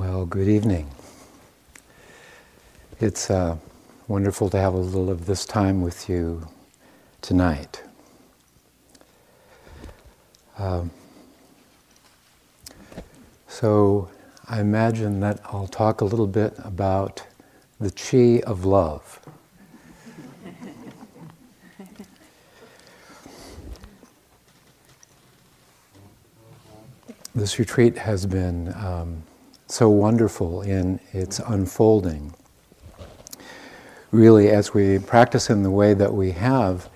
Well, good evening. It's uh, wonderful to have a little of this time with you tonight. Um, so, I imagine that I'll talk a little bit about the chi of love. this retreat has been um, so wonderful in its unfolding. Really, as we practice in the way that we have,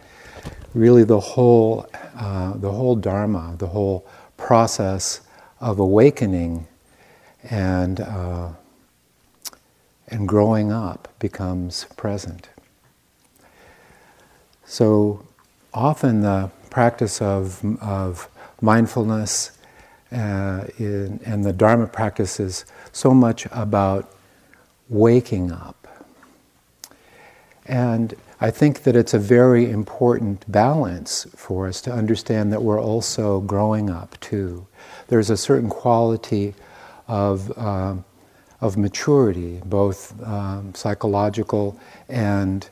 really the whole, uh, the whole Dharma, the whole process of awakening and, uh, and growing up becomes present. So often the practice of, of mindfulness uh, in, and the Dharma practice is so much about waking up. And I think that it's a very important balance for us to understand that we're also growing up too. There's a certain quality of, uh, of maturity, both um, psychological and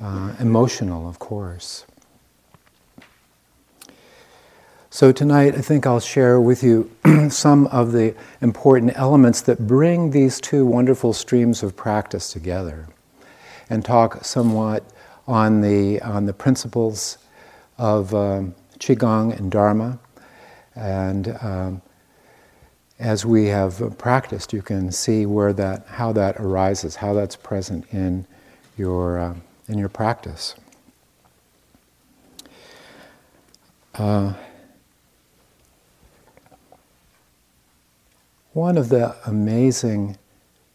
uh, emotional, of course. So, tonight I think I'll share with you some of the important elements that bring these two wonderful streams of practice together and talk somewhat on the, on the principles of um, Qigong and Dharma. And um, as we have practiced, you can see where that, how that arises, how that's present in your, uh, in your practice. Uh, One of the amazing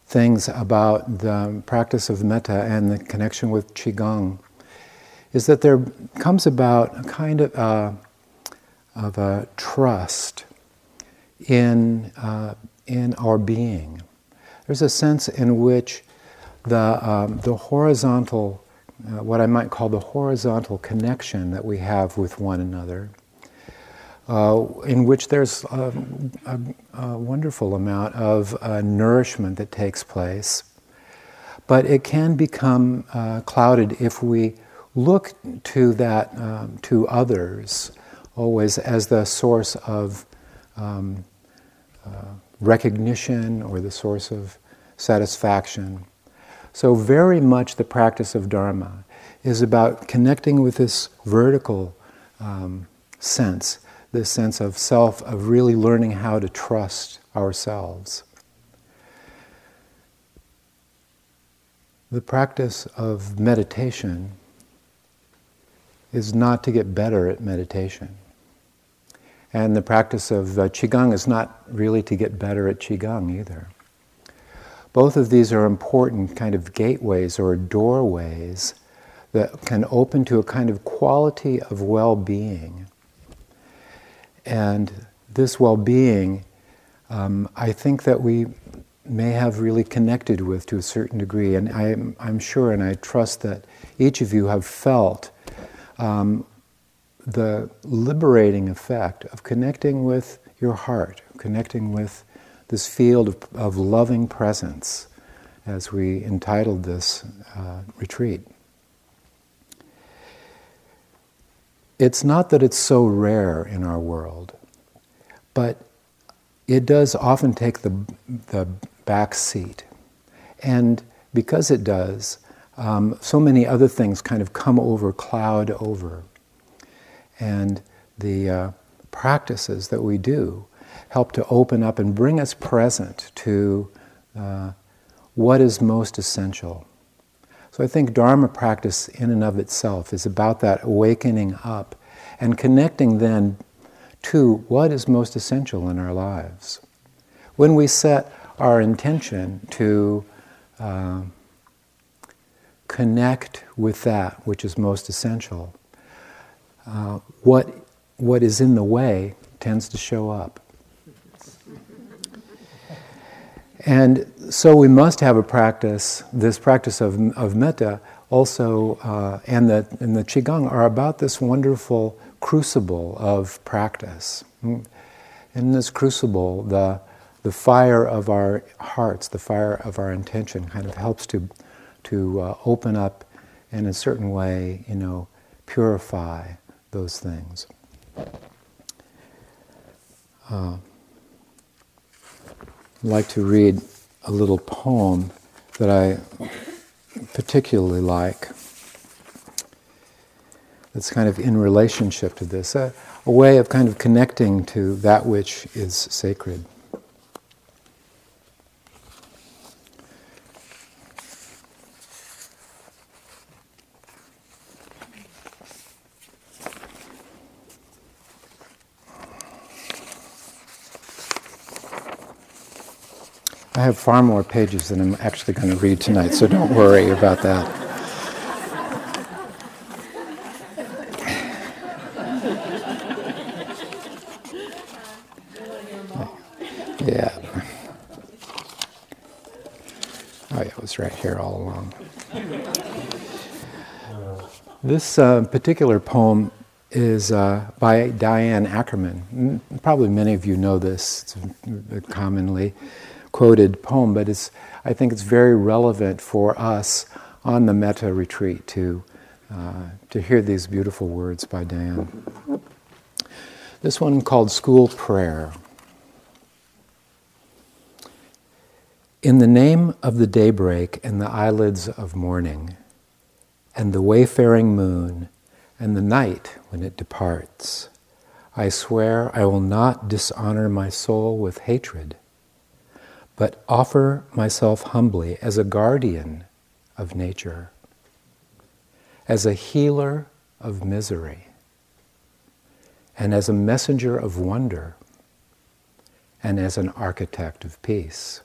things about the practice of metta and the connection with qigong is that there comes about a kind of uh, of a trust in uh, in our being. There's a sense in which the um, the horizontal, uh, what I might call the horizontal connection that we have with one another, uh, in which there's a, a, a wonderful amount of uh, nourishment that takes place. But it can become uh, clouded if we look to that, um, to others, always as the source of um, uh, recognition or the source of satisfaction. So, very much the practice of Dharma is about connecting with this vertical um, sense this sense of self, of really learning how to trust ourselves. The practice of meditation is not to get better at meditation. And the practice of uh, Qigong is not really to get better at Qigong either. Both of these are important kind of gateways or doorways that can open to a kind of quality of well being and this well being, um, I think that we may have really connected with to a certain degree. And I'm, I'm sure and I trust that each of you have felt um, the liberating effect of connecting with your heart, connecting with this field of, of loving presence, as we entitled this uh, retreat. It's not that it's so rare in our world, but it does often take the, the back seat. And because it does, um, so many other things kind of come over, cloud over. And the uh, practices that we do help to open up and bring us present to uh, what is most essential. So I think Dharma practice in and of itself is about that awakening up and connecting then to what is most essential in our lives. When we set our intention to uh, connect with that which is most essential, uh, what, what is in the way tends to show up. And so we must have a practice, this practice of, of metta also, uh, and, the, and the Qigong are about this wonderful crucible of practice. In this crucible, the, the fire of our hearts, the fire of our intention, kind of helps to, to uh, open up and in a certain way, you know, purify those things. Uh, I'd like to read a little poem that I particularly like. That's kind of in relationship to this, a, a way of kind of connecting to that which is sacred. I have far more pages than I'm actually going to read tonight, so don't worry about that. Yeah. Oh, yeah, it was right here all along. This uh, particular poem is uh, by Diane Ackerman. Probably many of you know this commonly quoted poem, but it's, I think it's very relevant for us on the Metta retreat to, uh, to hear these beautiful words by Diane. This one called School Prayer. In the name of the daybreak and the eyelids of morning, and the wayfaring moon, and the night when it departs, I swear I will not dishonor my soul with hatred but offer myself humbly as a guardian of nature, as a healer of misery, and as a messenger of wonder, and as an architect of peace.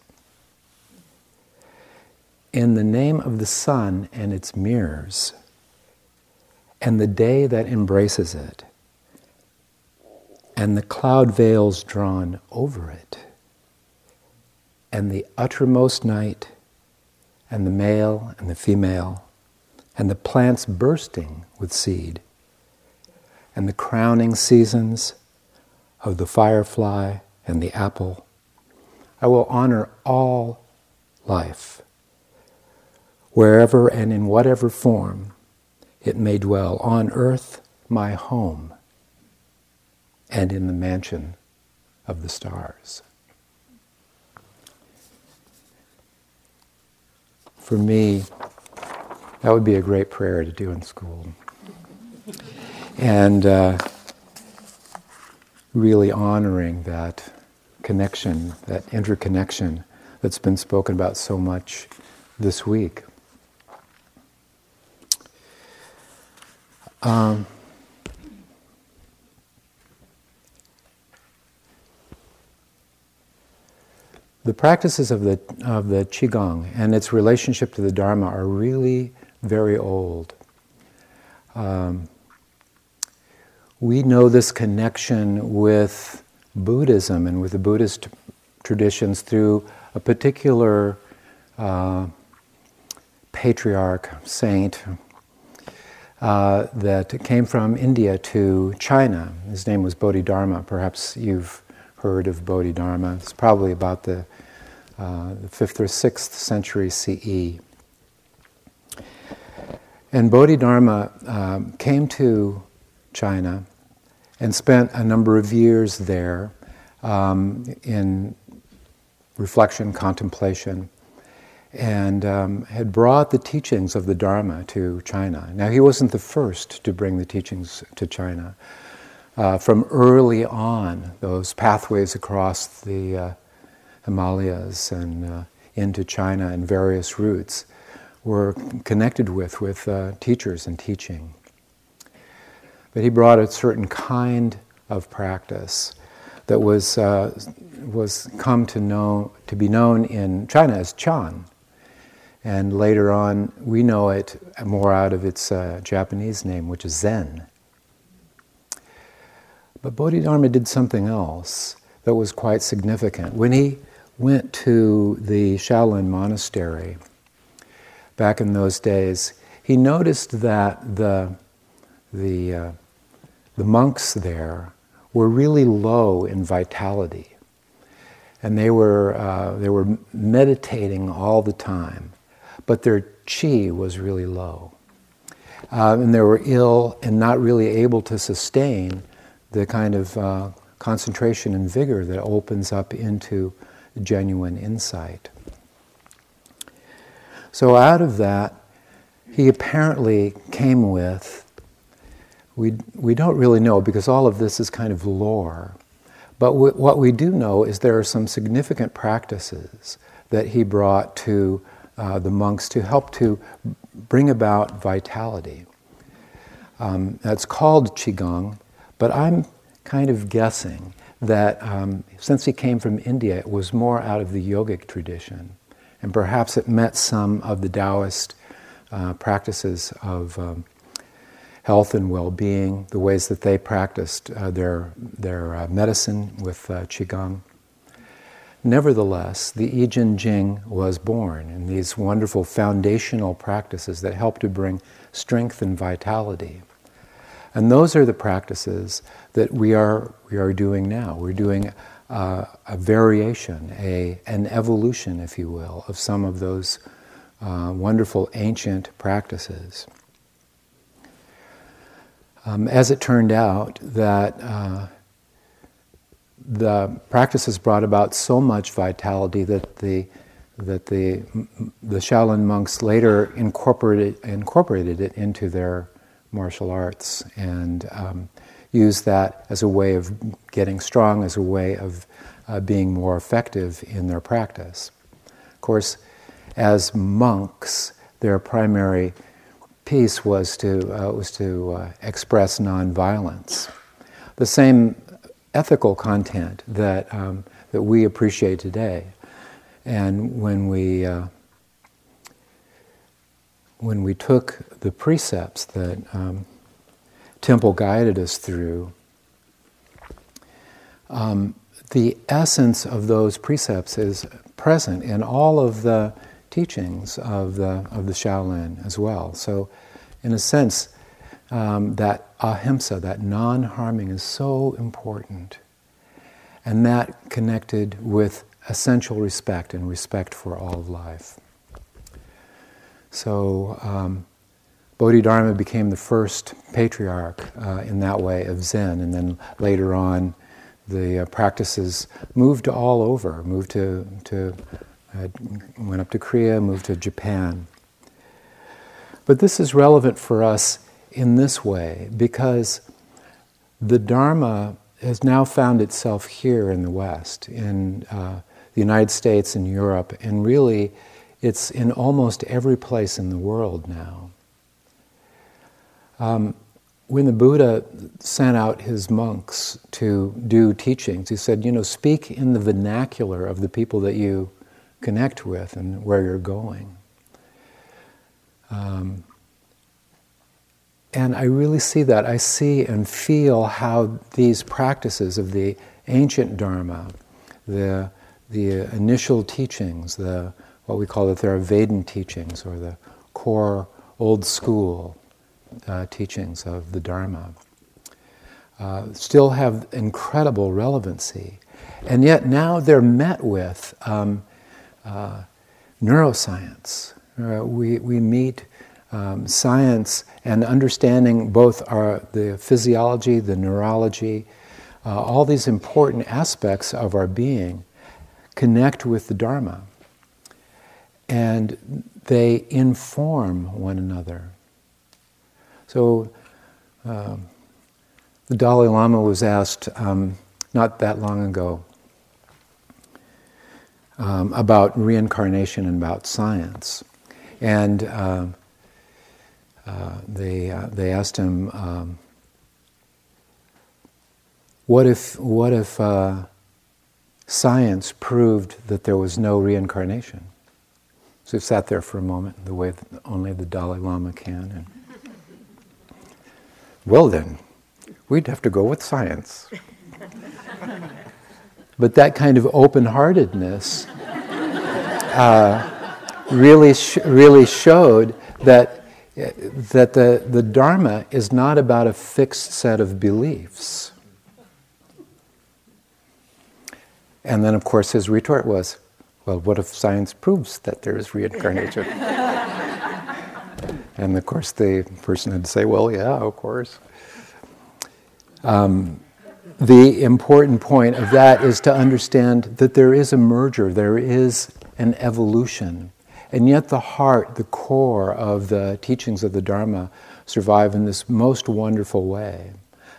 In the name of the sun and its mirrors, and the day that embraces it, and the cloud veils drawn over it and the uttermost night, and the male and the female, and the plants bursting with seed, and the crowning seasons of the firefly and the apple. I will honor all life, wherever and in whatever form it may dwell, on earth, my home, and in the mansion of the stars. For me, that would be a great prayer to do in school. And uh, really honoring that connection, that interconnection that's been spoken about so much this week. Um, The practices of the, of the Qigong and its relationship to the Dharma are really very old. Um, we know this connection with Buddhism and with the Buddhist traditions through a particular uh, patriarch, saint, uh, that came from India to China. His name was Bodhidharma. Perhaps you've heard of Bodhidharma. It's probably about the, uh, the fifth or sixth century CE. And Bodhidharma um, came to China and spent a number of years there um, in reflection, contemplation, and um, had brought the teachings of the Dharma to China. Now, he wasn't the first to bring the teachings to China uh, from early on, those pathways across the uh, Himalayas and uh, into China and various routes were connected with with uh, teachers and teaching. But he brought a certain kind of practice that was uh, was come to know to be known in China as Chan, and later on we know it more out of its uh, Japanese name, which is Zen. But Bodhidharma did something else that was quite significant. When he went to the Shaolin monastery back in those days, he noticed that the, the, uh, the monks there were really low in vitality. and they were, uh, they were meditating all the time, but their chi was really low. Uh, and they were ill and not really able to sustain the kind of uh, concentration and vigor that opens up into genuine insight. So, out of that, he apparently came with, we, we don't really know because all of this is kind of lore, but w- what we do know is there are some significant practices that he brought to uh, the monks to help to bring about vitality. Um, that's called Qigong, but I'm kind of guessing that um, since he came from India, it was more out of the yogic tradition. And perhaps it met some of the Taoist uh, practices of um, health and well being, the ways that they practiced uh, their, their uh, medicine with uh, Qigong. Nevertheless, the Yi Jin Jing was born in these wonderful foundational practices that help to bring strength and vitality. And those are the practices that we are, we are doing now. We're doing uh, a variation, a, an evolution, if you will, of some of those uh, wonderful ancient practices. Um, as it turned out, that uh, the practices brought about so much vitality that the that the the Shaolin monks later incorporated incorporated it into their martial arts and um, used that as a way of getting strong, as a way of uh, being more effective in their practice. Of course, as monks, their primary piece was to uh, was to uh, express nonviolence. The same ethical content that um, that we appreciate today, and when we uh, when we took the precepts that um, Temple guided us through, um, the essence of those precepts is present in all of the teachings of the of the Shaolin as well. So, in a sense, um, that ahimsa, that non-harming, is so important, and that connected with essential respect and respect for all of life. So, um, Bodhidharma became the first patriarch uh, in that way of Zen, and then later on, the uh, practices moved all over, moved to, to uh, went up to Korea, moved to Japan. But this is relevant for us in this way because the Dharma has now found itself here in the West, in uh, the United States and Europe, and really it's in almost every place in the world now. Um, when the Buddha sent out his monks to do teachings, he said, you know, speak in the vernacular of the people that you connect with and where you're going. Um, and I really see that. I see and feel how these practices of the ancient Dharma, the, the initial teachings, the what we call the Theravada teachings or the core old school uh, teachings of the Dharma, uh, still have incredible relevancy. And yet now they're met with um, uh, neuroscience. Uh, we, we meet um, science and understanding both our, the physiology, the neurology, uh, all these important aspects of our being connect with the Dharma and they inform one another. So um, the Dalai Lama was asked um, not that long ago um, about reincarnation and about science. And uh, uh, they, uh, they asked him, um, what if, what if uh, science proved that there was no reincarnation? So he sat there for a moment, the way that only the Dalai Lama can. And, well, then, we'd have to go with science. but that kind of open heartedness uh, really, sh- really showed that, that the, the Dharma is not about a fixed set of beliefs. And then, of course, his retort was, well, what if science proves that there is reincarnation? and of course, the person would say, well, yeah, of course. Um, the important point of that is to understand that there is a merger, there is an evolution. And yet, the heart, the core of the teachings of the Dharma survive in this most wonderful way.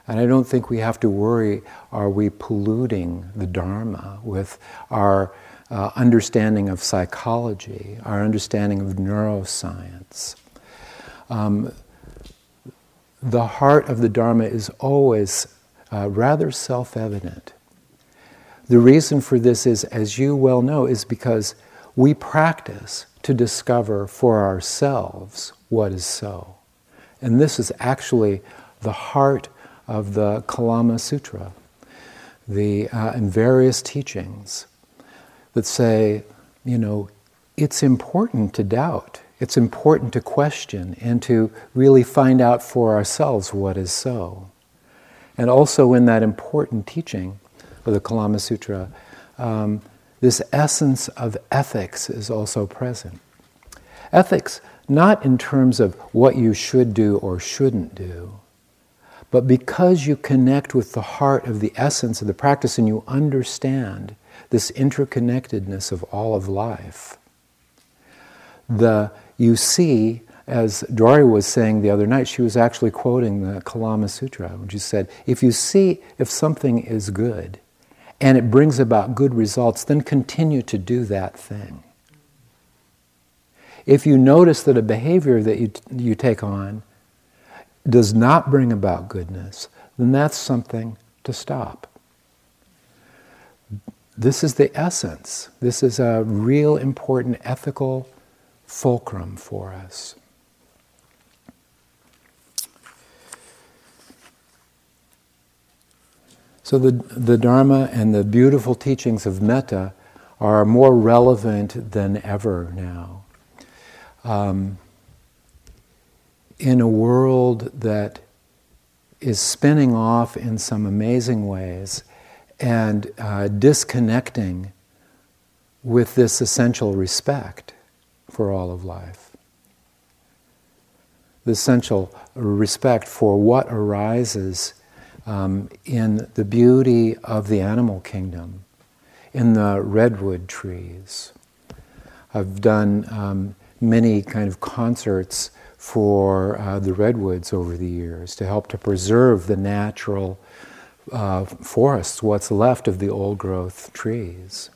And I don't think we have to worry are we polluting the Dharma with our uh, understanding of psychology, our understanding of neuroscience. Um, the heart of the Dharma is always uh, rather self evident. The reason for this is, as you well know, is because we practice to discover for ourselves what is so. And this is actually the heart of the Kalama Sutra, the, uh, and various teachings that say, you know, it's important to doubt, it's important to question, and to really find out for ourselves what is so. And also in that important teaching of the Kalama Sutra, um, this essence of ethics is also present. Ethics, not in terms of what you should do or shouldn't do, but because you connect with the heart of the essence of the practice and you understand this interconnectedness of all of life, the, you see, as Dory was saying the other night, she was actually quoting the Kalama Sutra, which she said, if you see if something is good and it brings about good results, then continue to do that thing. If you notice that a behavior that you, you take on does not bring about goodness, then that's something to stop. This is the essence. This is a real important ethical fulcrum for us. So, the, the Dharma and the beautiful teachings of metta are more relevant than ever now. Um, in a world that is spinning off in some amazing ways and uh, disconnecting with this essential respect for all of life. The essential respect for what arises um, in the beauty of the animal kingdom, in the redwood trees. I've done um, many kind of concerts for uh, the redwoods over the years to help to preserve the natural uh, forests, what's left of the old growth trees.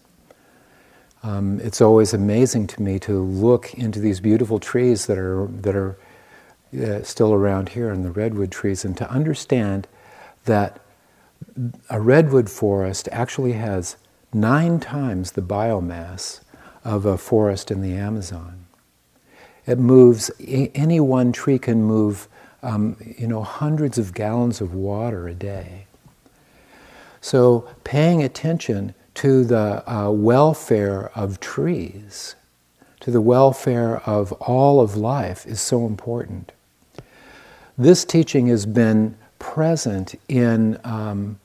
Um, it's always amazing to me to look into these beautiful trees that are, that are uh, still around here in the redwood trees and to understand that a redwood forest actually has nine times the biomass of a forest in the Amazon. It moves, any one tree can move, um, you know, hundreds of gallons of water a day. So paying attention to the uh, welfare of trees, to the welfare of all of life is so important. This teaching has been present in, um,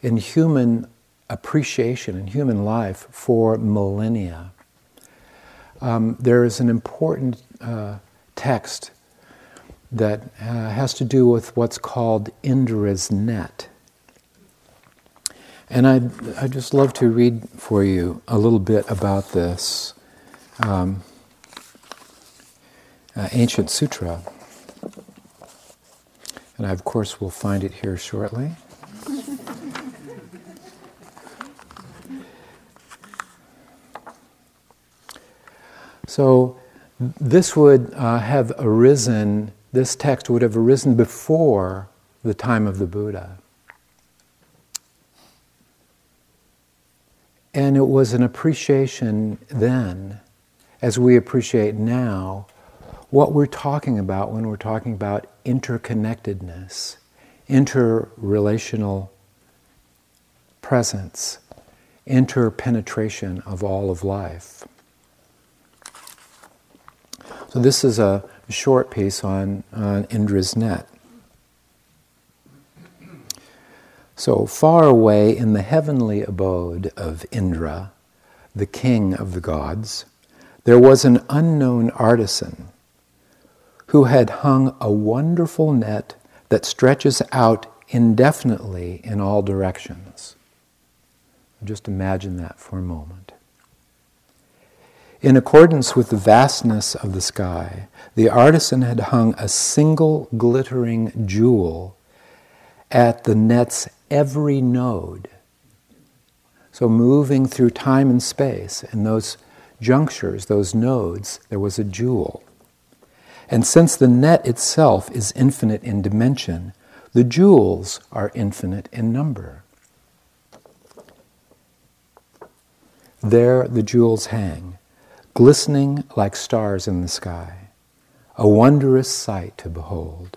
in human appreciation, in human life for millennia. Um, there is an important uh, text that uh, has to do with what's called Indra's net. And I'd, I'd just love to read for you a little bit about this um, uh, ancient sutra. And I, of course, will find it here shortly. so, this would uh, have arisen, this text would have arisen before the time of the Buddha. And it was an appreciation then, as we appreciate now, what we're talking about when we're talking about interconnectedness, interrelational presence, interpenetration of all of life. So, this is a short piece on, on Indra's net. So far away in the heavenly abode of Indra, the king of the gods, there was an unknown artisan who had hung a wonderful net that stretches out indefinitely in all directions. Just imagine that for a moment. In accordance with the vastness of the sky, the artisan had hung a single glittering jewel at the net's every node. So, moving through time and space, in those junctures, those nodes, there was a jewel. And since the net itself is infinite in dimension, the jewels are infinite in number. There the jewels hang, glistening like stars in the sky, a wondrous sight to behold.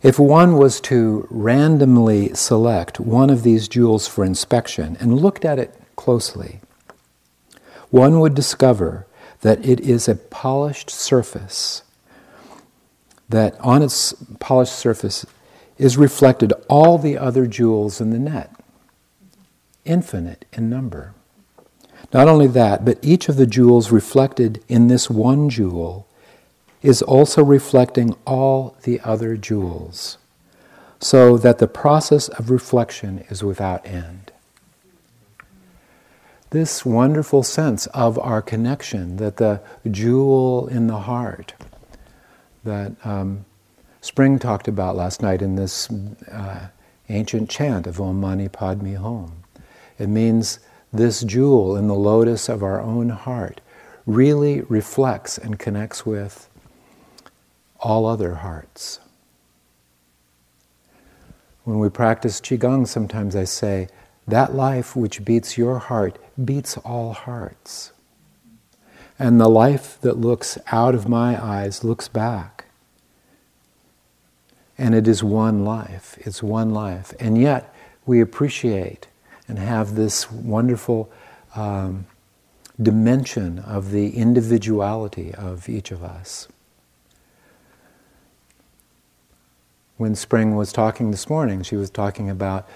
If one was to randomly select one of these jewels for inspection and looked at it closely, one would discover that it is a polished surface, that on its polished surface is reflected all the other jewels in the net, infinite in number. Not only that, but each of the jewels reflected in this one jewel is also reflecting all the other jewels, so that the process of reflection is without end. This wonderful sense of our connection, that the jewel in the heart, that um, Spring talked about last night in this uh, ancient chant of Om Mani Padme Hum. It means this jewel in the lotus of our own heart really reflects and connects with all other hearts. When we practice Qigong, sometimes I say, that life which beats your heart beats all hearts. And the life that looks out of my eyes looks back. And it is one life. It's one life. And yet, we appreciate and have this wonderful um, dimension of the individuality of each of us. When Spring was talking this morning, she was talking about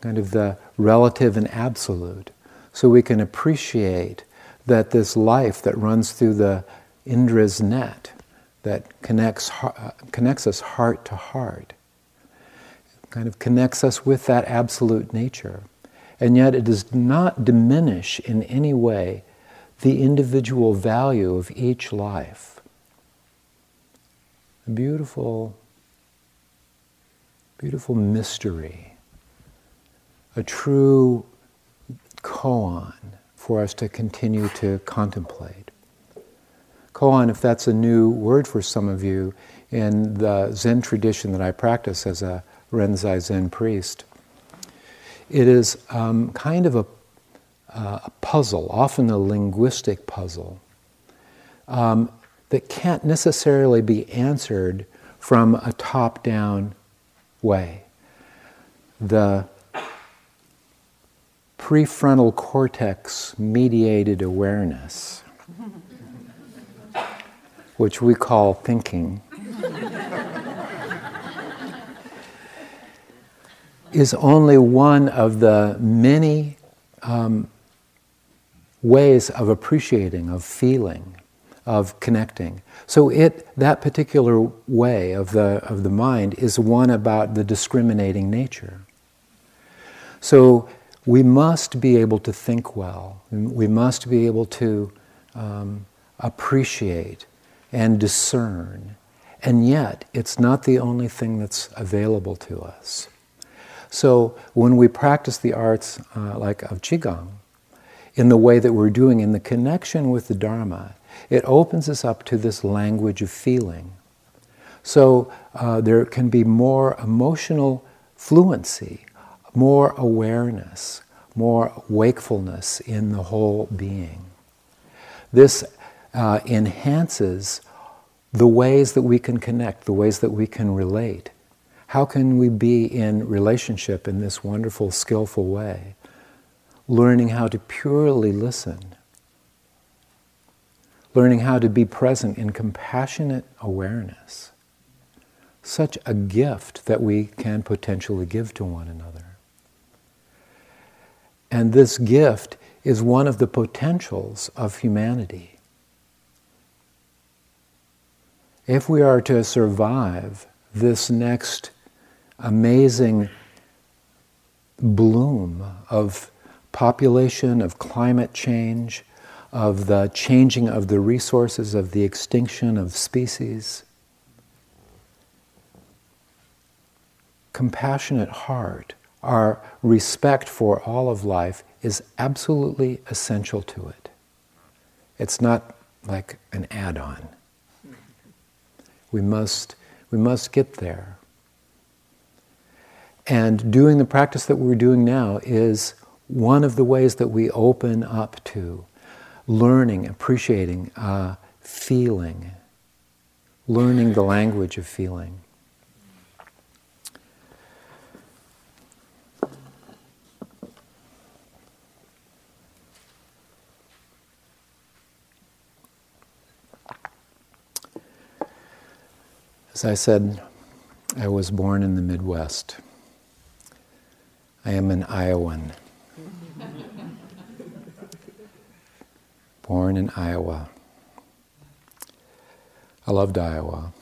kind of the relative and absolute. So we can appreciate that this life that runs through the Indra's net, that connects, uh, connects us heart to heart, kind of connects us with that absolute nature. And yet it does not diminish in any way the individual value of each life. A beautiful beautiful mystery, a true koan for us to continue to contemplate. Koan, if that's a new word for some of you, in the Zen tradition that I practice as a Rinzai Zen priest, it is um, kind of a, uh, a, puzzle, often a linguistic puzzle, um, that can't necessarily be answered from a top down way. The prefrontal cortex mediated awareness, which we call thinking, is only one of the many um, ways of appreciating, of feeling, of connecting. So it that particular way of the of the mind is one about the discriminating nature. So we must be able to think well. We must be able to um, appreciate and discern. And yet, it's not the only thing that's available to us. So when we practice the arts uh, like of Qigong, in the way that we're doing in the connection with the Dharma, it opens us up to this language of feeling. So uh, there can be more emotional fluency, more awareness, more wakefulness in the whole being. This uh, enhances the ways that we can connect, the ways that we can relate. How can we be in relationship in this wonderful, skillful way? Learning how to purely listen learning how to be present in compassionate awareness, such a gift that we can potentially give to one another. And this gift is one of the potentials of humanity. If we are to survive this next amazing bloom of population, of climate change, of the changing of the resources, of the extinction of species, compassionate heart, our respect for all of life is absolutely essential to it. It's not like an add on. We must, we must get there. And doing the practice that we're doing now is one of the ways that we open up to learning, appreciating, uh, feeling, learning the language of feeling. As I said, I was born in the Midwest. I am an Iowan. Born in Iowa. I loved Iowa,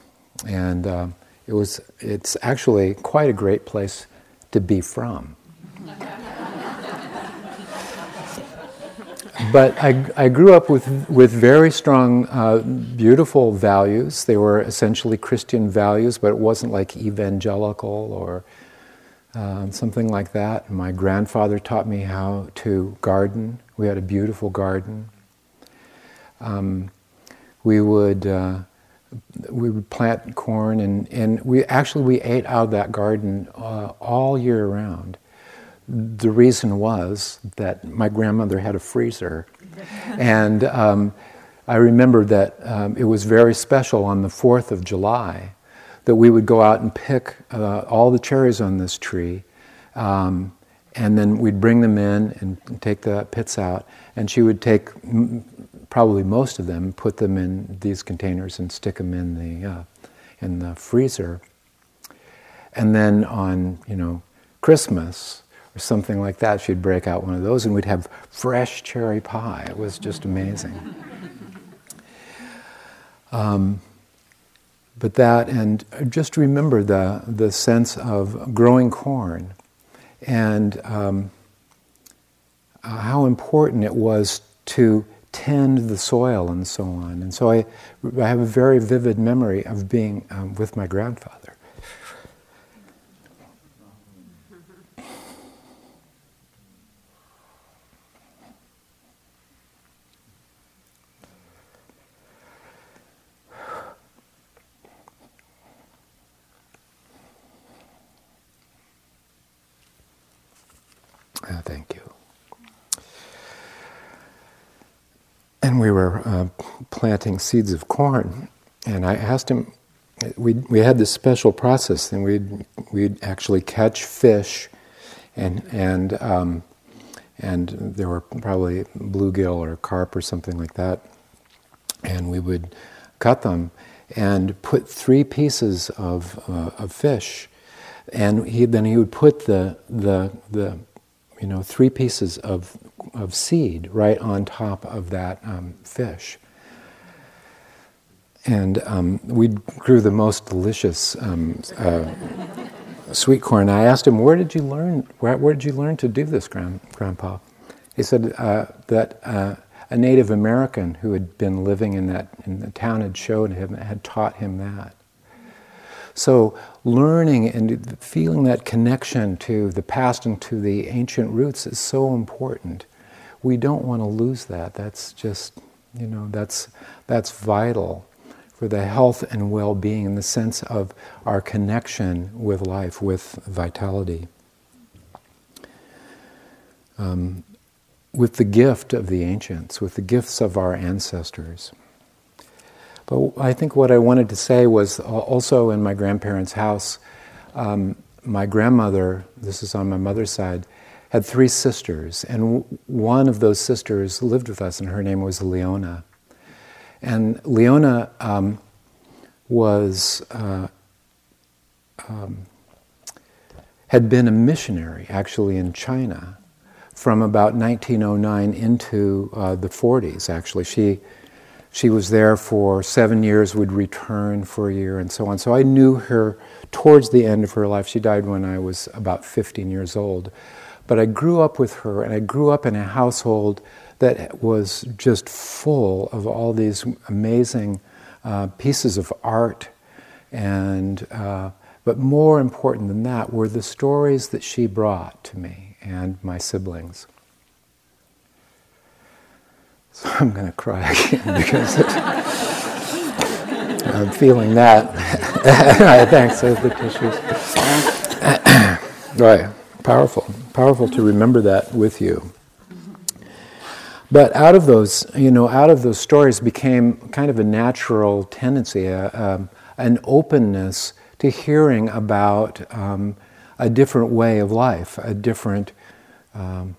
and uh, it was. It's actually quite a great place to be from. but I, I grew up with, with very strong, uh, beautiful values. They were essentially Christian values, but it wasn't like evangelical or uh, something like that. My grandfather taught me how to garden. We had a beautiful garden. Um, we would uh, we would plant corn, and, and we actually we ate out of that garden uh, all year round the reason was that my grandmother had a freezer. and um, I remember that um, it was very special on the 4th of July that we would go out and pick uh, all the cherries on this tree. Um, and then we'd bring them in and take the pits out. And she would take probably most of them, put them in these containers and stick them in the, uh, in the freezer. And then on, you know, Christmas, or something like that, she'd break out one of those and we'd have fresh cherry pie. It was just amazing. Um, but that, and just remember the, the sense of growing corn and um, uh, how important it was to tend the soil and so on. And so I, I have a very vivid memory of being um, with my grandfather. Uh, thank you. And we were uh, planting seeds of corn, and I asked him. We we had this special process, and we'd we'd actually catch fish, and and um, and there were probably bluegill or carp or something like that, and we would cut them and put three pieces of uh, of fish, and he then he would put the the the you know, three pieces of, of seed right on top of that um, fish. And um, we grew the most delicious um, uh, sweet corn. I asked him, "Where did you learn? Where, where did you learn to do this, grand, Grandpa?" He said uh, that uh, a Native American who had been living in that in the town had showed him, had taught him that. So, learning and feeling that connection to the past and to the ancient roots is so important. We don't want to lose that. That's just, you know, that's, that's vital for the health and well being in the sense of our connection with life, with vitality. Um, with the gift of the ancients, with the gifts of our ancestors. But I think what I wanted to say was also in my grandparents' house, um, my grandmother, this is on my mother's side, had three sisters, and one of those sisters lived with us, and her name was Leona. And Leona um, was uh, um, had been a missionary actually in China from about 1909 into uh, the 40s. Actually, she she was there for seven years, would return for a year, and so on. So I knew her towards the end of her life. She died when I was about 15 years old. But I grew up with her, and I grew up in a household that was just full of all these amazing uh, pieces of art. And, uh, but more important than that were the stories that she brought to me and my siblings. So I'm going to cry again because I'm feeling that. Thanks, there's the tissues. right, powerful, powerful to remember that with you. But out of those, you know, out of those stories became kind of a natural tendency, a, um, an openness to hearing about um, a different way of life, a different um,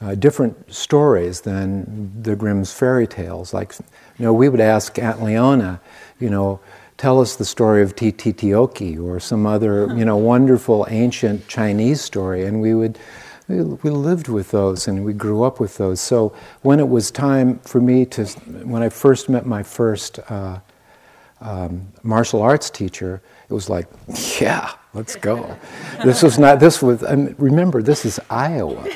uh, different stories than the Grimm's fairy tales. Like, you know, we would ask Aunt Leona, you know, tell us the story of Tititioki or some other, you know, wonderful ancient Chinese story, and we would. We lived with those and we grew up with those. So when it was time for me to, when I first met my first uh, um, martial arts teacher, it was like, yeah, let's go. this was not, this was, and remember, this is Iowa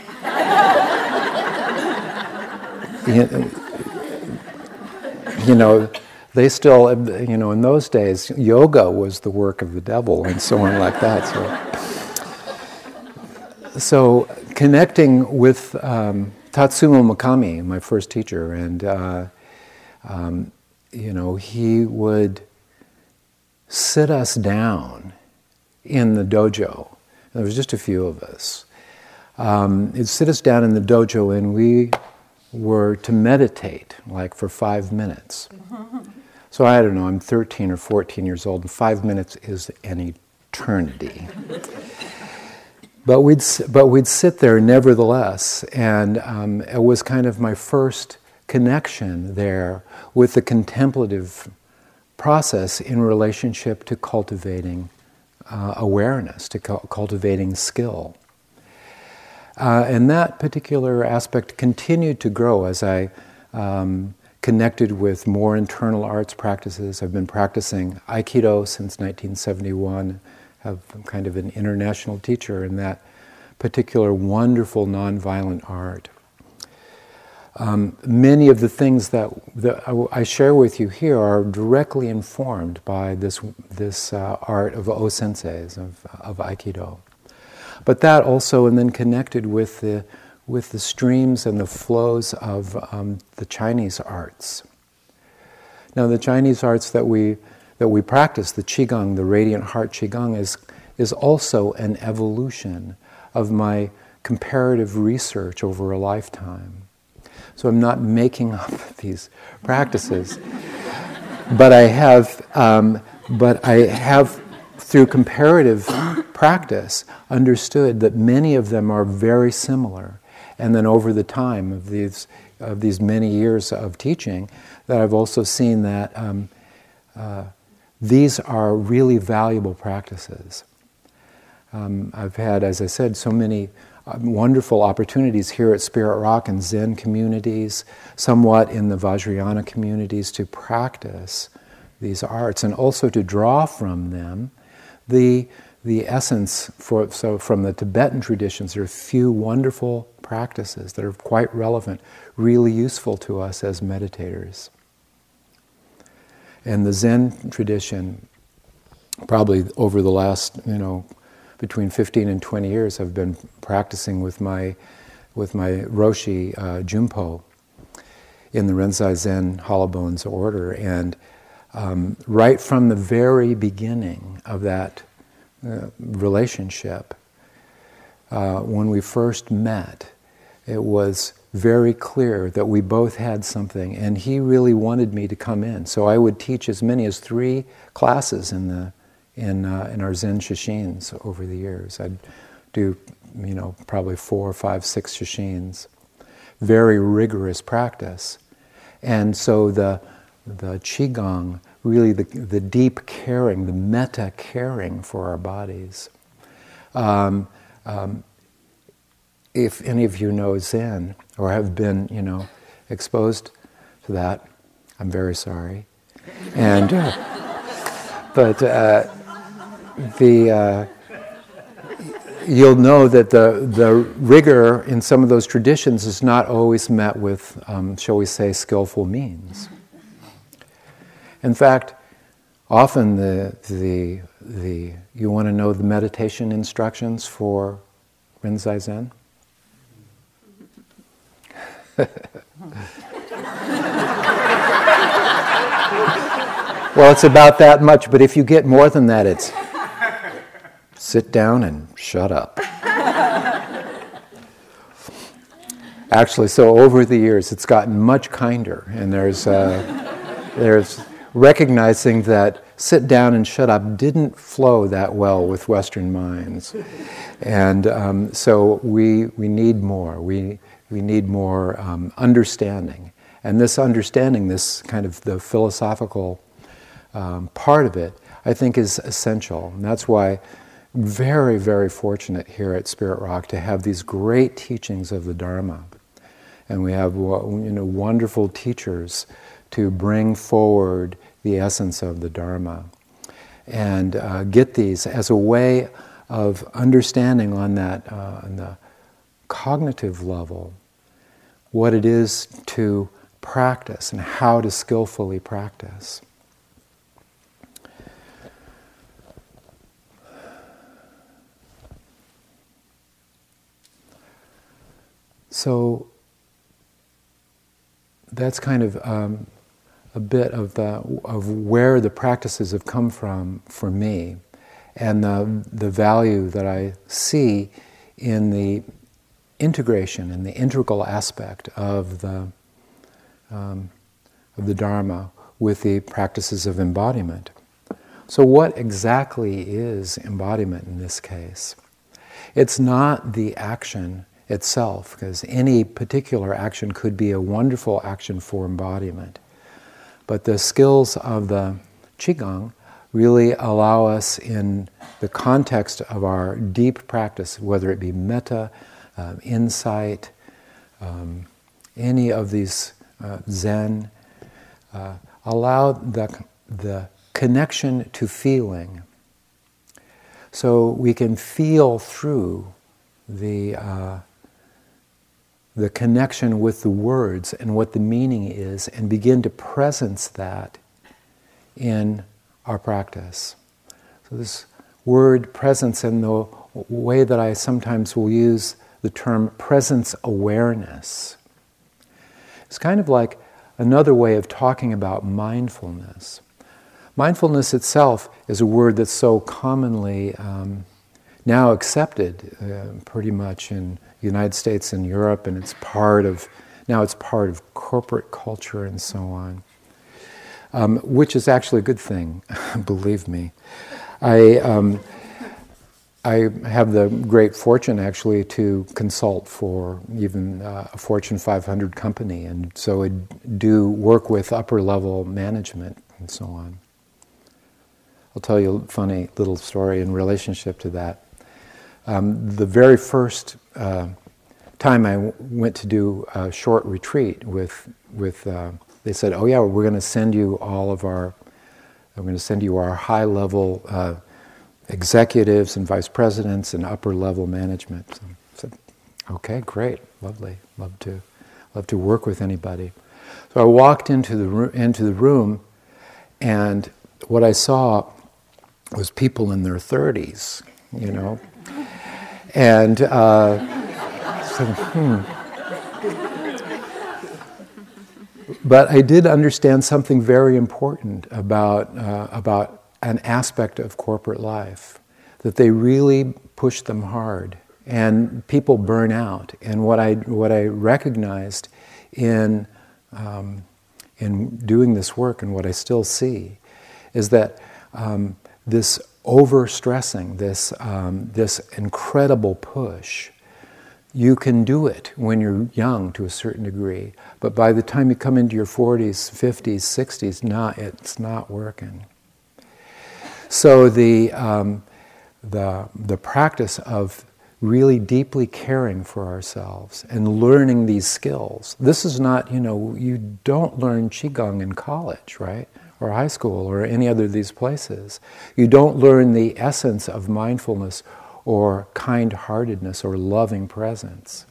you know, they still, you know, in those days, yoga was the work of the devil and so on like that. So, so connecting with um, Tatsumo Makami, my first teacher, and uh, um, you know, he would sit us down in the dojo. There was just a few of us. Um, he'd sit us down in the dojo, and we were to meditate, like for five minutes. So I don't know, I'm 13 or 14 years old, and five minutes is an eternity. but, we'd, but we'd sit there nevertheless, and um, it was kind of my first connection there with the contemplative process in relationship to cultivating uh, awareness, to cu- cultivating skill. Uh, and that particular aspect continued to grow as I um, connected with more internal arts practices. I've been practicing Aikido since 1971. I'm kind of an international teacher in that particular wonderful nonviolent art. Um, many of the things that, that, I share with you here are directly informed by this, this uh, art of O senseis, of, of Aikido. But that also, and then connected with the, with the streams and the flows of um, the Chinese arts. Now, the Chinese arts that we, that we practice, the Qigong, the Radiant Heart Qigong, is, is also an evolution of my comparative research over a lifetime. So I'm not making up these practices, but I have, um, but I have through comparative practice, understood that many of them are very similar. And then over the time of these, of these many years of teaching, that I've also seen that um, uh, these are really valuable practices. Um, I've had, as I said, so many uh, wonderful opportunities here at Spirit Rock and Zen communities, somewhat in the Vajrayana communities, to practice these arts and also to draw from them the, the essence for, so from the Tibetan traditions, there are a few wonderful practices that are quite relevant, really useful to us as meditators. And the Zen tradition, probably over the last, you know, between 15 and 20 years, I've been practicing with my, with my Roshi uh, Junpo in the Rinzai Zen Hollow Bones order. And um, right from the very beginning of that uh, relationship, uh, when we first met, it was very clear that we both had something, and he really wanted me to come in. So I would teach as many as three classes in the in uh, in our Zen sesshin over the years. I'd do you know probably four, five, six sesshin, very rigorous practice, and so the the qigong really the, the deep caring, the metta caring for our bodies. Um, um, if any of you know Zen or have been, you know, exposed to that, I'm very sorry. And, uh, but uh, the uh, you'll know that the, the rigor in some of those traditions is not always met with, um, shall we say, skillful means. In fact, often the, the, the you want to know the meditation instructions for Rinzai Zen? Well, it's about that much, but if you get more than that, it's sit down and shut up. Actually, so over the years, it's gotten much kinder, and there's, uh, there's recognizing that sit down and shut up didn't flow that well with Western minds. And um, so we, we need more. We, we need more um, understanding. And this understanding, this kind of the philosophical um, part of it, I think is essential. And that's why very, very fortunate here at Spirit Rock to have these great teachings of the Dharma. And we have you know, wonderful teachers to bring forward the essence of the Dharma. And uh, get these as a way of understanding on that, uh, on the cognitive level, what it is to practice and how to skillfully practice. So that's kind of um, a bit of the of where the practices have come from for me, and the the value that I see in the integration and the integral aspect of the um, of the Dharma with the practices of embodiment. So, what exactly is embodiment in this case? It's not the action itself, because any particular action could be a wonderful action for embodiment. But the skills of the Qigong really allow us, in the context of our deep practice, whether it be metta, uh, insight, um, any of these uh, Zen, uh, allow the, the connection to feeling. So we can feel through the uh, the connection with the words and what the meaning is and begin to presence that in our practice. So, this word presence and the way that I sometimes will use the term presence awareness It's kind of like another way of talking about mindfulness. Mindfulness itself is a word that's so commonly um, now accepted uh, pretty much in the United States and Europe, and it's part of now it's part of corporate culture and so on, um, which is actually a good thing, believe me. I um, I have the great fortune actually to consult for even uh, a Fortune 500 company, and so I do work with upper level management and so on. I'll tell you a funny little story in relationship to that. Um, the very first uh, time I w- went to do a short retreat with, with uh, they said, oh yeah, we're going to send you all of our, we're going to send you our high level uh, executives and vice presidents and upper level management. So okay, great, lovely, love to, love to work with anybody. So I walked into the, into the room and what I saw was people in their 30s, you know, and uh, hmm. But I did understand something very important about, uh, about an aspect of corporate life that they really push them hard and people burn out. And what I, what I recognized in, um, in doing this work and what I still see is that um, this overstressing, this, um, this incredible push, you can do it when you're young to a certain degree, but by the time you come into your 40s, 50s, 60s, not, it's not working. So the, um, the, the practice of really deeply caring for ourselves and learning these skills. This is not, you know, you don't learn Qigong in college, right? Or high school or any other of these places. You don't learn the essence of mindfulness or kind heartedness or loving presence.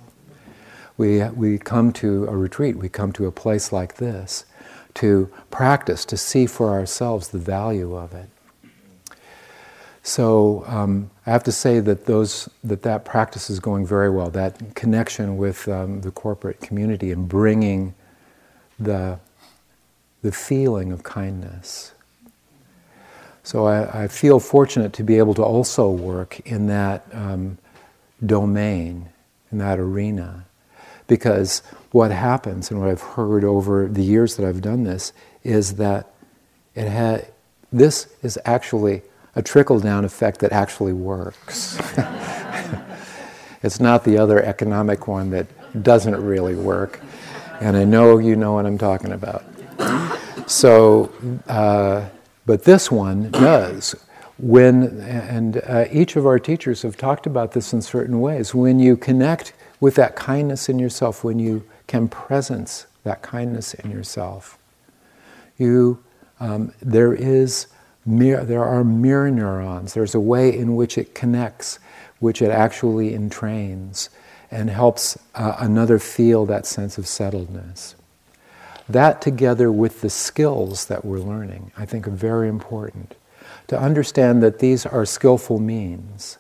We, we come to a retreat, we come to a place like this to practice, to see for ourselves the value of it. So um, I have to say that those that that practice is going very well. That connection with um, the corporate community and bringing the the feeling of kindness. So I, I feel fortunate to be able to also work in that um, domain, in that arena, because what happens and what I've heard over the years that I've done this is that it had this is actually a trickle down effect that actually works. it's not the other economic one that doesn't really work. And I know you know what I'm talking about. So, uh, but this one does. When, and uh, each of our teachers have talked about this in certain ways. When you connect with that kindness in yourself, when you can presence that kindness in yourself, you, um, there is There are mirror neurons. There's a way in which it connects, which it actually entrains and helps uh, another feel that sense of settledness. That, together with the skills that we're learning, I think are very important. To understand that these are skillful means.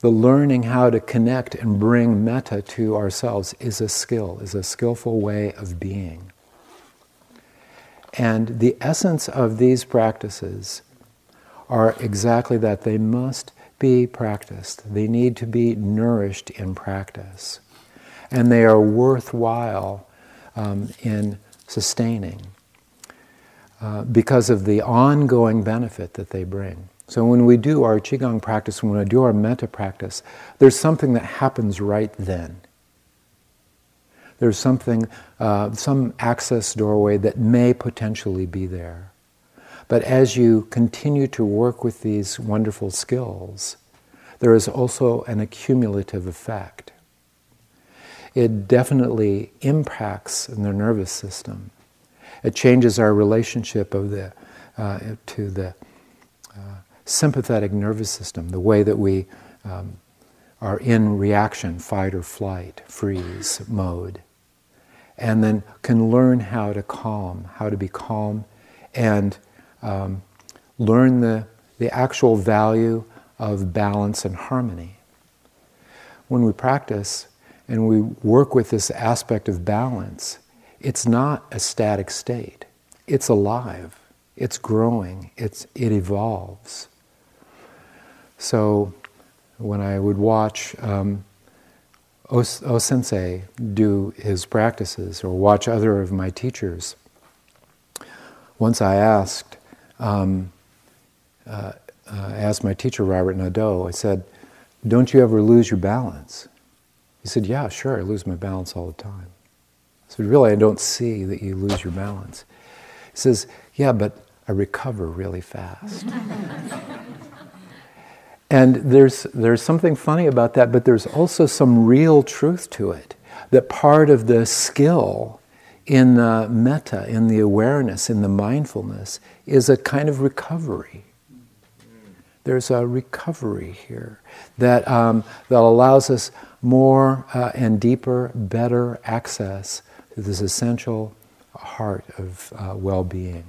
The learning how to connect and bring metta to ourselves is a skill, is a skillful way of being. And the essence of these practices are exactly that. They must be practiced, they need to be nourished in practice. And they are worthwhile um, in sustaining uh, because of the ongoing benefit that they bring. So when we do our Qigong practice, when we do our metta practice, there's something that happens right then. There's something, uh, some access doorway that may potentially be there. But as you continue to work with these wonderful skills, there is also an accumulative effect. It definitely impacts in the nervous system. It changes our relationship of the, uh, to the uh, sympathetic nervous system, the way that we um, are in reaction, fight or flight, freeze mode and then can learn how to calm, how to be calm, and um, learn the, the actual value of balance and harmony. When we practice and we work with this aspect of balance, it's not a static state. It's alive, it's growing, it's, it evolves. So when I would watch um, O, o Sensei do his practices or watch other of my teachers. Once I asked, um, uh, uh, asked my teacher Robert Nadeau, I said, "Don't you ever lose your balance?" He said, "Yeah, sure, I lose my balance all the time." I said, "Really, I don't see that you lose your balance." He says, "Yeah, but I recover really fast." And there's, there's something funny about that, but there's also some real truth to it. That part of the skill in the metta, in the awareness, in the mindfulness, is a kind of recovery. There's a recovery here that, um, that allows us more uh, and deeper, better access to this essential heart of uh, well being.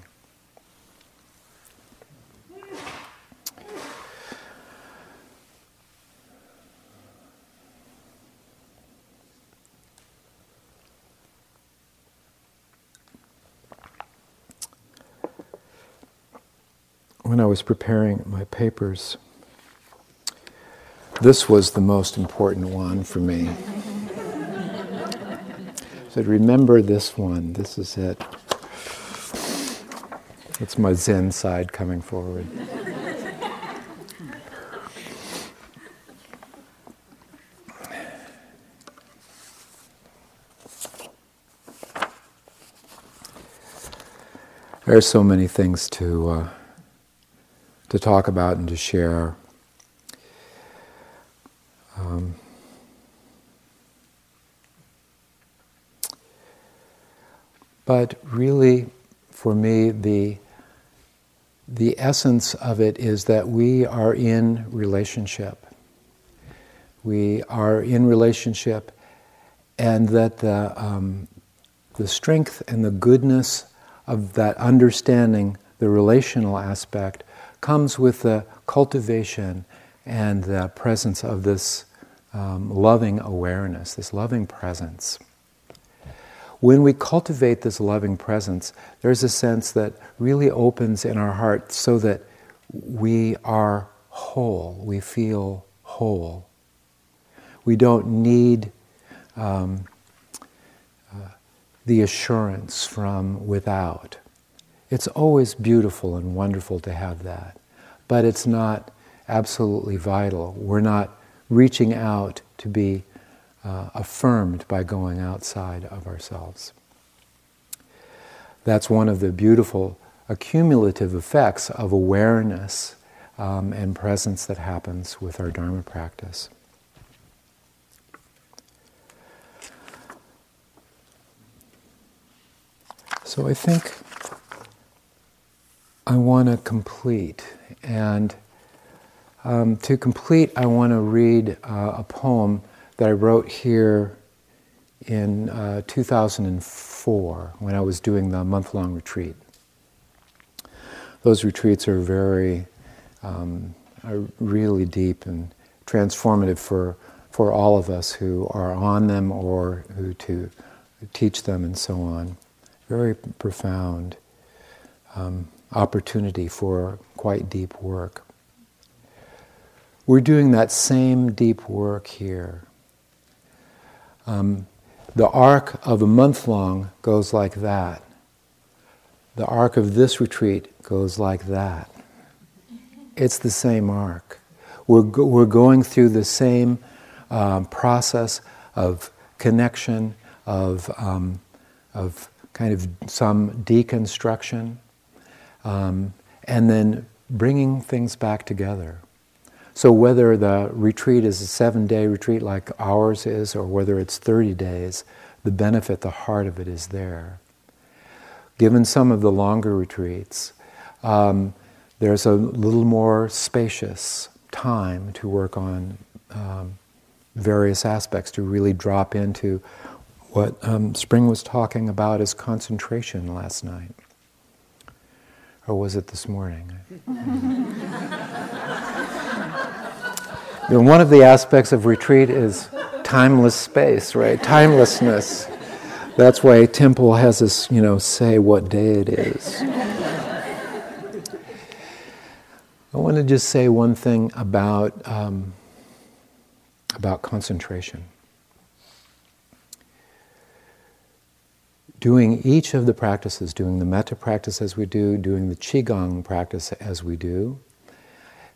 when I was preparing my papers, this was the most important one for me. I said, remember this one. This is it. It's my Zen side coming forward. there are so many things to. Uh, to talk about and to share. Um, but really, for me, the the essence of it is that we are in relationship. We are in relationship, and that the, um, the strength and the goodness of that understanding, the relational aspect, comes with the cultivation and the presence of this um, loving awareness, this loving presence. When we cultivate this loving presence, there's a sense that really opens in our heart so that we are whole, we feel whole. We don't need um, uh, the assurance from without. It's always beautiful and wonderful to have that, but it's not absolutely vital. We're not reaching out to be uh, affirmed by going outside of ourselves. That's one of the beautiful accumulative effects of awareness um, and presence that happens with our Dharma practice. So I think I want to complete. And um, to complete, I want to read uh, a poem that I wrote here in uh, 2004 when I was doing the month long retreat. Those retreats are very, um, are really deep and transformative for, for all of us who are on them or who to teach them and so on. Very profound um, opportunity for quite deep work. We're doing that same deep work here. Um, the arc of a month long goes like that. The arc of this retreat goes like that. It's the same arc. We're, go- we're going through the same um, process of connection, of, um, of kind of some deconstruction, um, and then bringing things back together. So, whether the retreat is a seven day retreat like ours is, or whether it's 30 days, the benefit, the heart of it is there. Given some of the longer retreats, um, there's a little more spacious time to work on um, various aspects, to really drop into what um, Spring was talking about as concentration last night. Or was it this morning? You know, one of the aspects of retreat is timeless space, right? Timelessness. That's why temple has us, you know, say what day it is. I want to just say one thing about um, about concentration. Doing each of the practices, doing the metta practice as we do, doing the qigong practice as we do,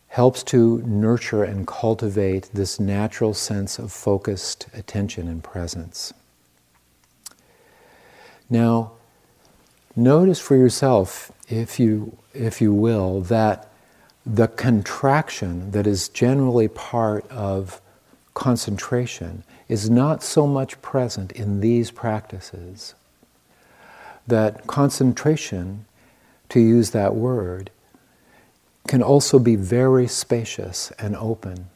helps to nurture and cultivate this natural sense of focused attention and presence. Now, notice for yourself, if you, if you will, that the contraction that is generally part of concentration is not so much present in these practices. That concentration, to use that word, can also be very spacious and open.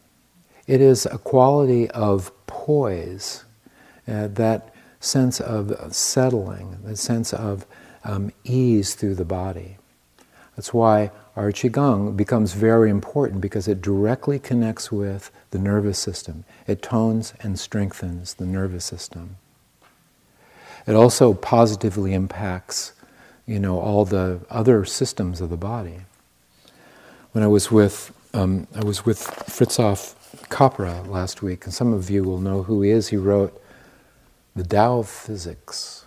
It is a quality of poise, uh, that sense of settling, that sense of um, ease through the body. That's why our Qigong becomes very important because it directly connects with the nervous system. It tones and strengthens the nervous system. It also positively impacts, you know, all the other systems of the body when I was with um, I was with Fritjof Capra last week, and some of you will know who he is. He wrote the Tao of Physics.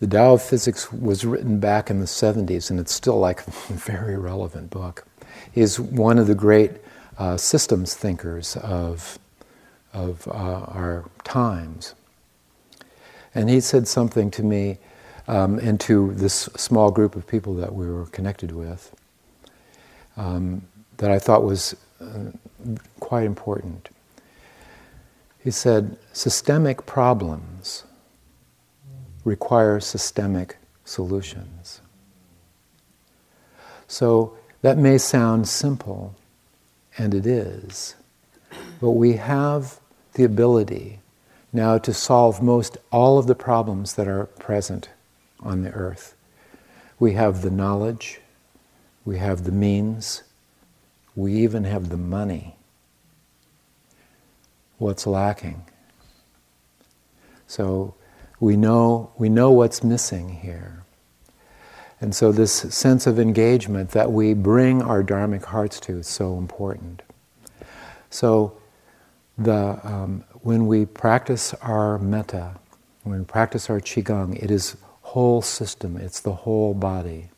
The Tao of Physics was written back in the 70s, and it's still like a very relevant book. He's one of the great uh, systems thinkers of, of uh, our times. And he said something to me um, to this small group of people that we were connected with um, that I thought was uh, quite important. He said, systemic problems require systemic solutions. So that may sound simple, and it is, but we have the ability now to solve most all of the problems that are present on the earth. We have the knowledge, we have the means, we even have the money. What's lacking? So we know, we know what's missing here. And so, this sense of engagement that we bring our dharmic hearts to is so important. So, the, um, when we practice our metta, when we practice our qigong, it is whole system, it's the whole body.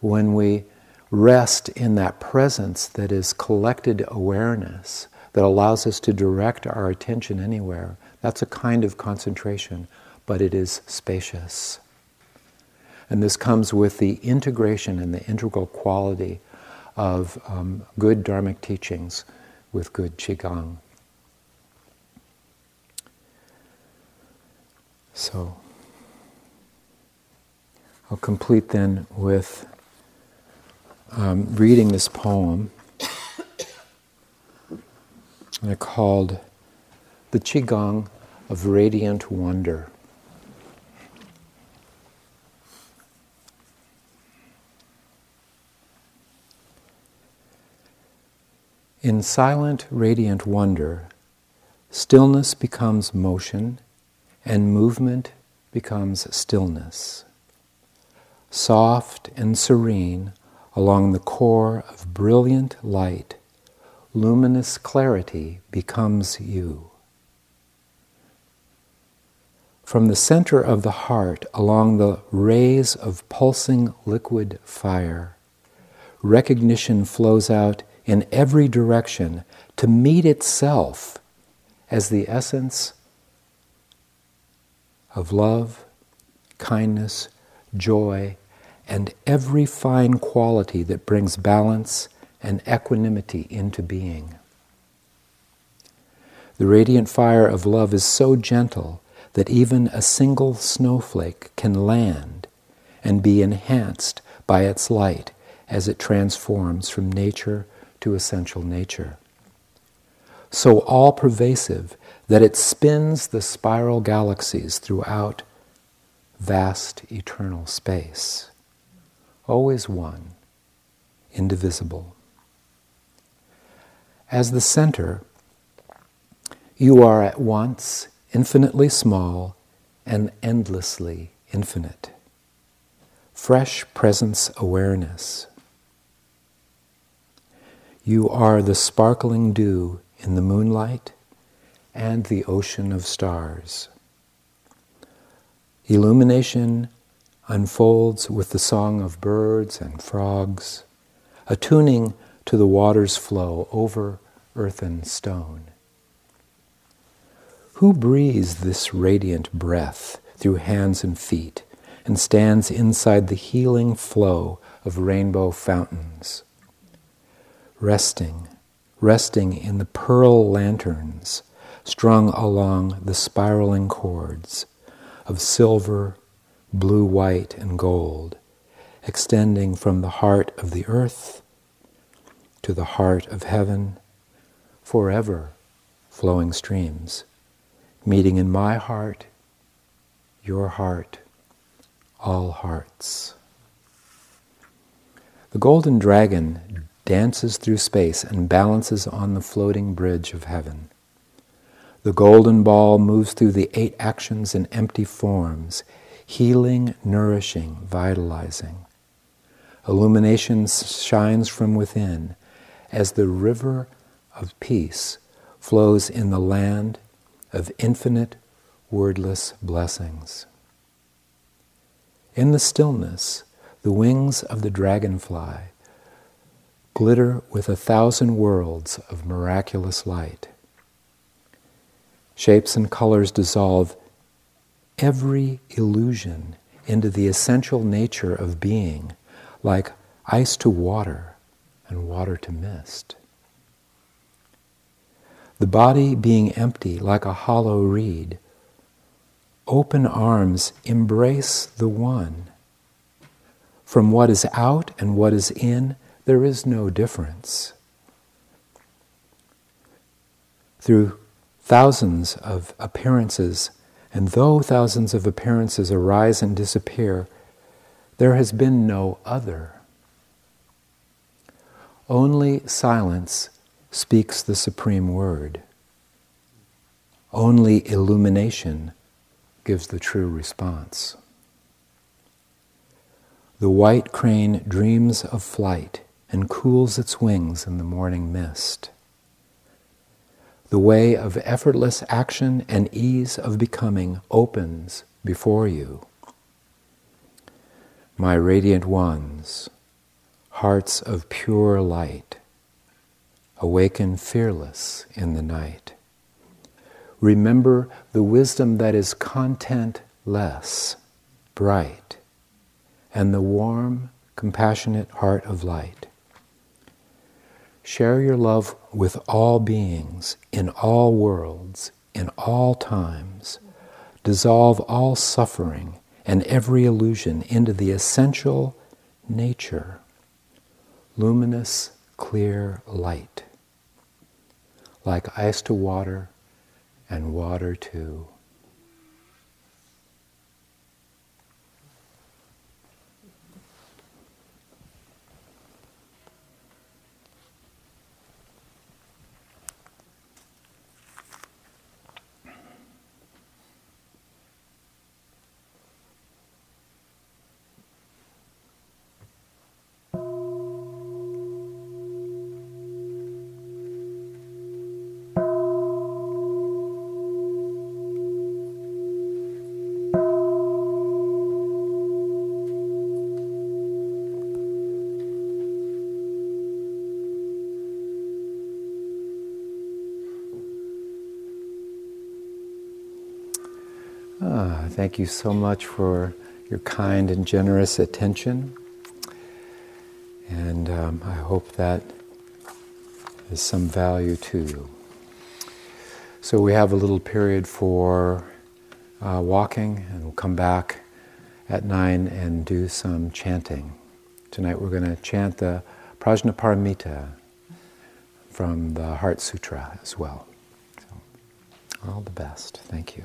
When we rest in that presence that is collected awareness that allows us to direct our attention anywhere, that's a kind of concentration, but it is spacious. And this comes with the integration and the integral quality of um, good Dharmic teachings with good Qigong. So, I'll complete then with um, reading this poem and I called The Qigong of Radiant Wonder. In silent, radiant wonder, stillness becomes motion and movement becomes stillness. Soft and serene along the core of brilliant light, luminous clarity becomes you. From the center of the heart, along the rays of pulsing liquid fire, recognition flows out in every direction to meet itself as the essence of love, kindness, joy, and every fine quality that brings balance and equanimity into being. The radiant fire of love is so gentle that even a single snowflake can land and be enhanced by its light as it transforms from nature to essential nature. So all pervasive that it spins the spiral galaxies throughout vast eternal space. Always one, indivisible. As the center, you are at once infinitely small and endlessly infinite. Fresh presence awareness you are the sparkling dew in the moonlight and the ocean of stars. Illumination unfolds with the song of birds and frogs, attuning to the water's flow over earth and stone. Who breathes this radiant breath through hands and feet and stands inside the healing flow of rainbow fountains? resting, resting in the pearl lanterns strung along the spiraling cords of silver, blue, white, and gold, extending from the heart of the earth to the heart of heaven, forever flowing streams, meeting in my heart, your heart, all hearts. The golden dragon dances through space and balances on the floating bridge of heaven. The golden ball moves through the eight actions and empty forms, healing, nourishing, vitalizing. Illumination shines from within as the river of peace flows in the land of infinite, wordless blessings. In the stillness, the wings of the dragonfly glitter with a thousand worlds of miraculous light. Shapes and colors dissolve every illusion into the essential nature of being, like ice to water and water to mist. The body being empty like a hollow reed, open arms embrace the one. From what is out and what is in, there is no difference. Through thousands of appearances, and though thousands of appearances arise and disappear, there has been no other. Only silence speaks the supreme word. Only illumination gives the true response. The white crane dreams of flight and cools its wings in the morning mist. The way of effortless action and ease of becoming opens before you. My radiant ones, hearts of pure light, awaken fearless in the night. Remember the wisdom that is contentless, bright, and the warm, compassionate heart of light. Share your love with all beings, in all worlds, in all times. Dissolve all suffering and every illusion into the essential nature, luminous, clear light, like ice to water and water to Thank you so much for your kind and generous attention. And um, I hope that is some value to you. So we have a little period for uh, walking, and we'll come back at nine and do some chanting. Tonight we're going to chant the Prajnaparamita from the Heart Sutra as well. So, all the best. Thank you.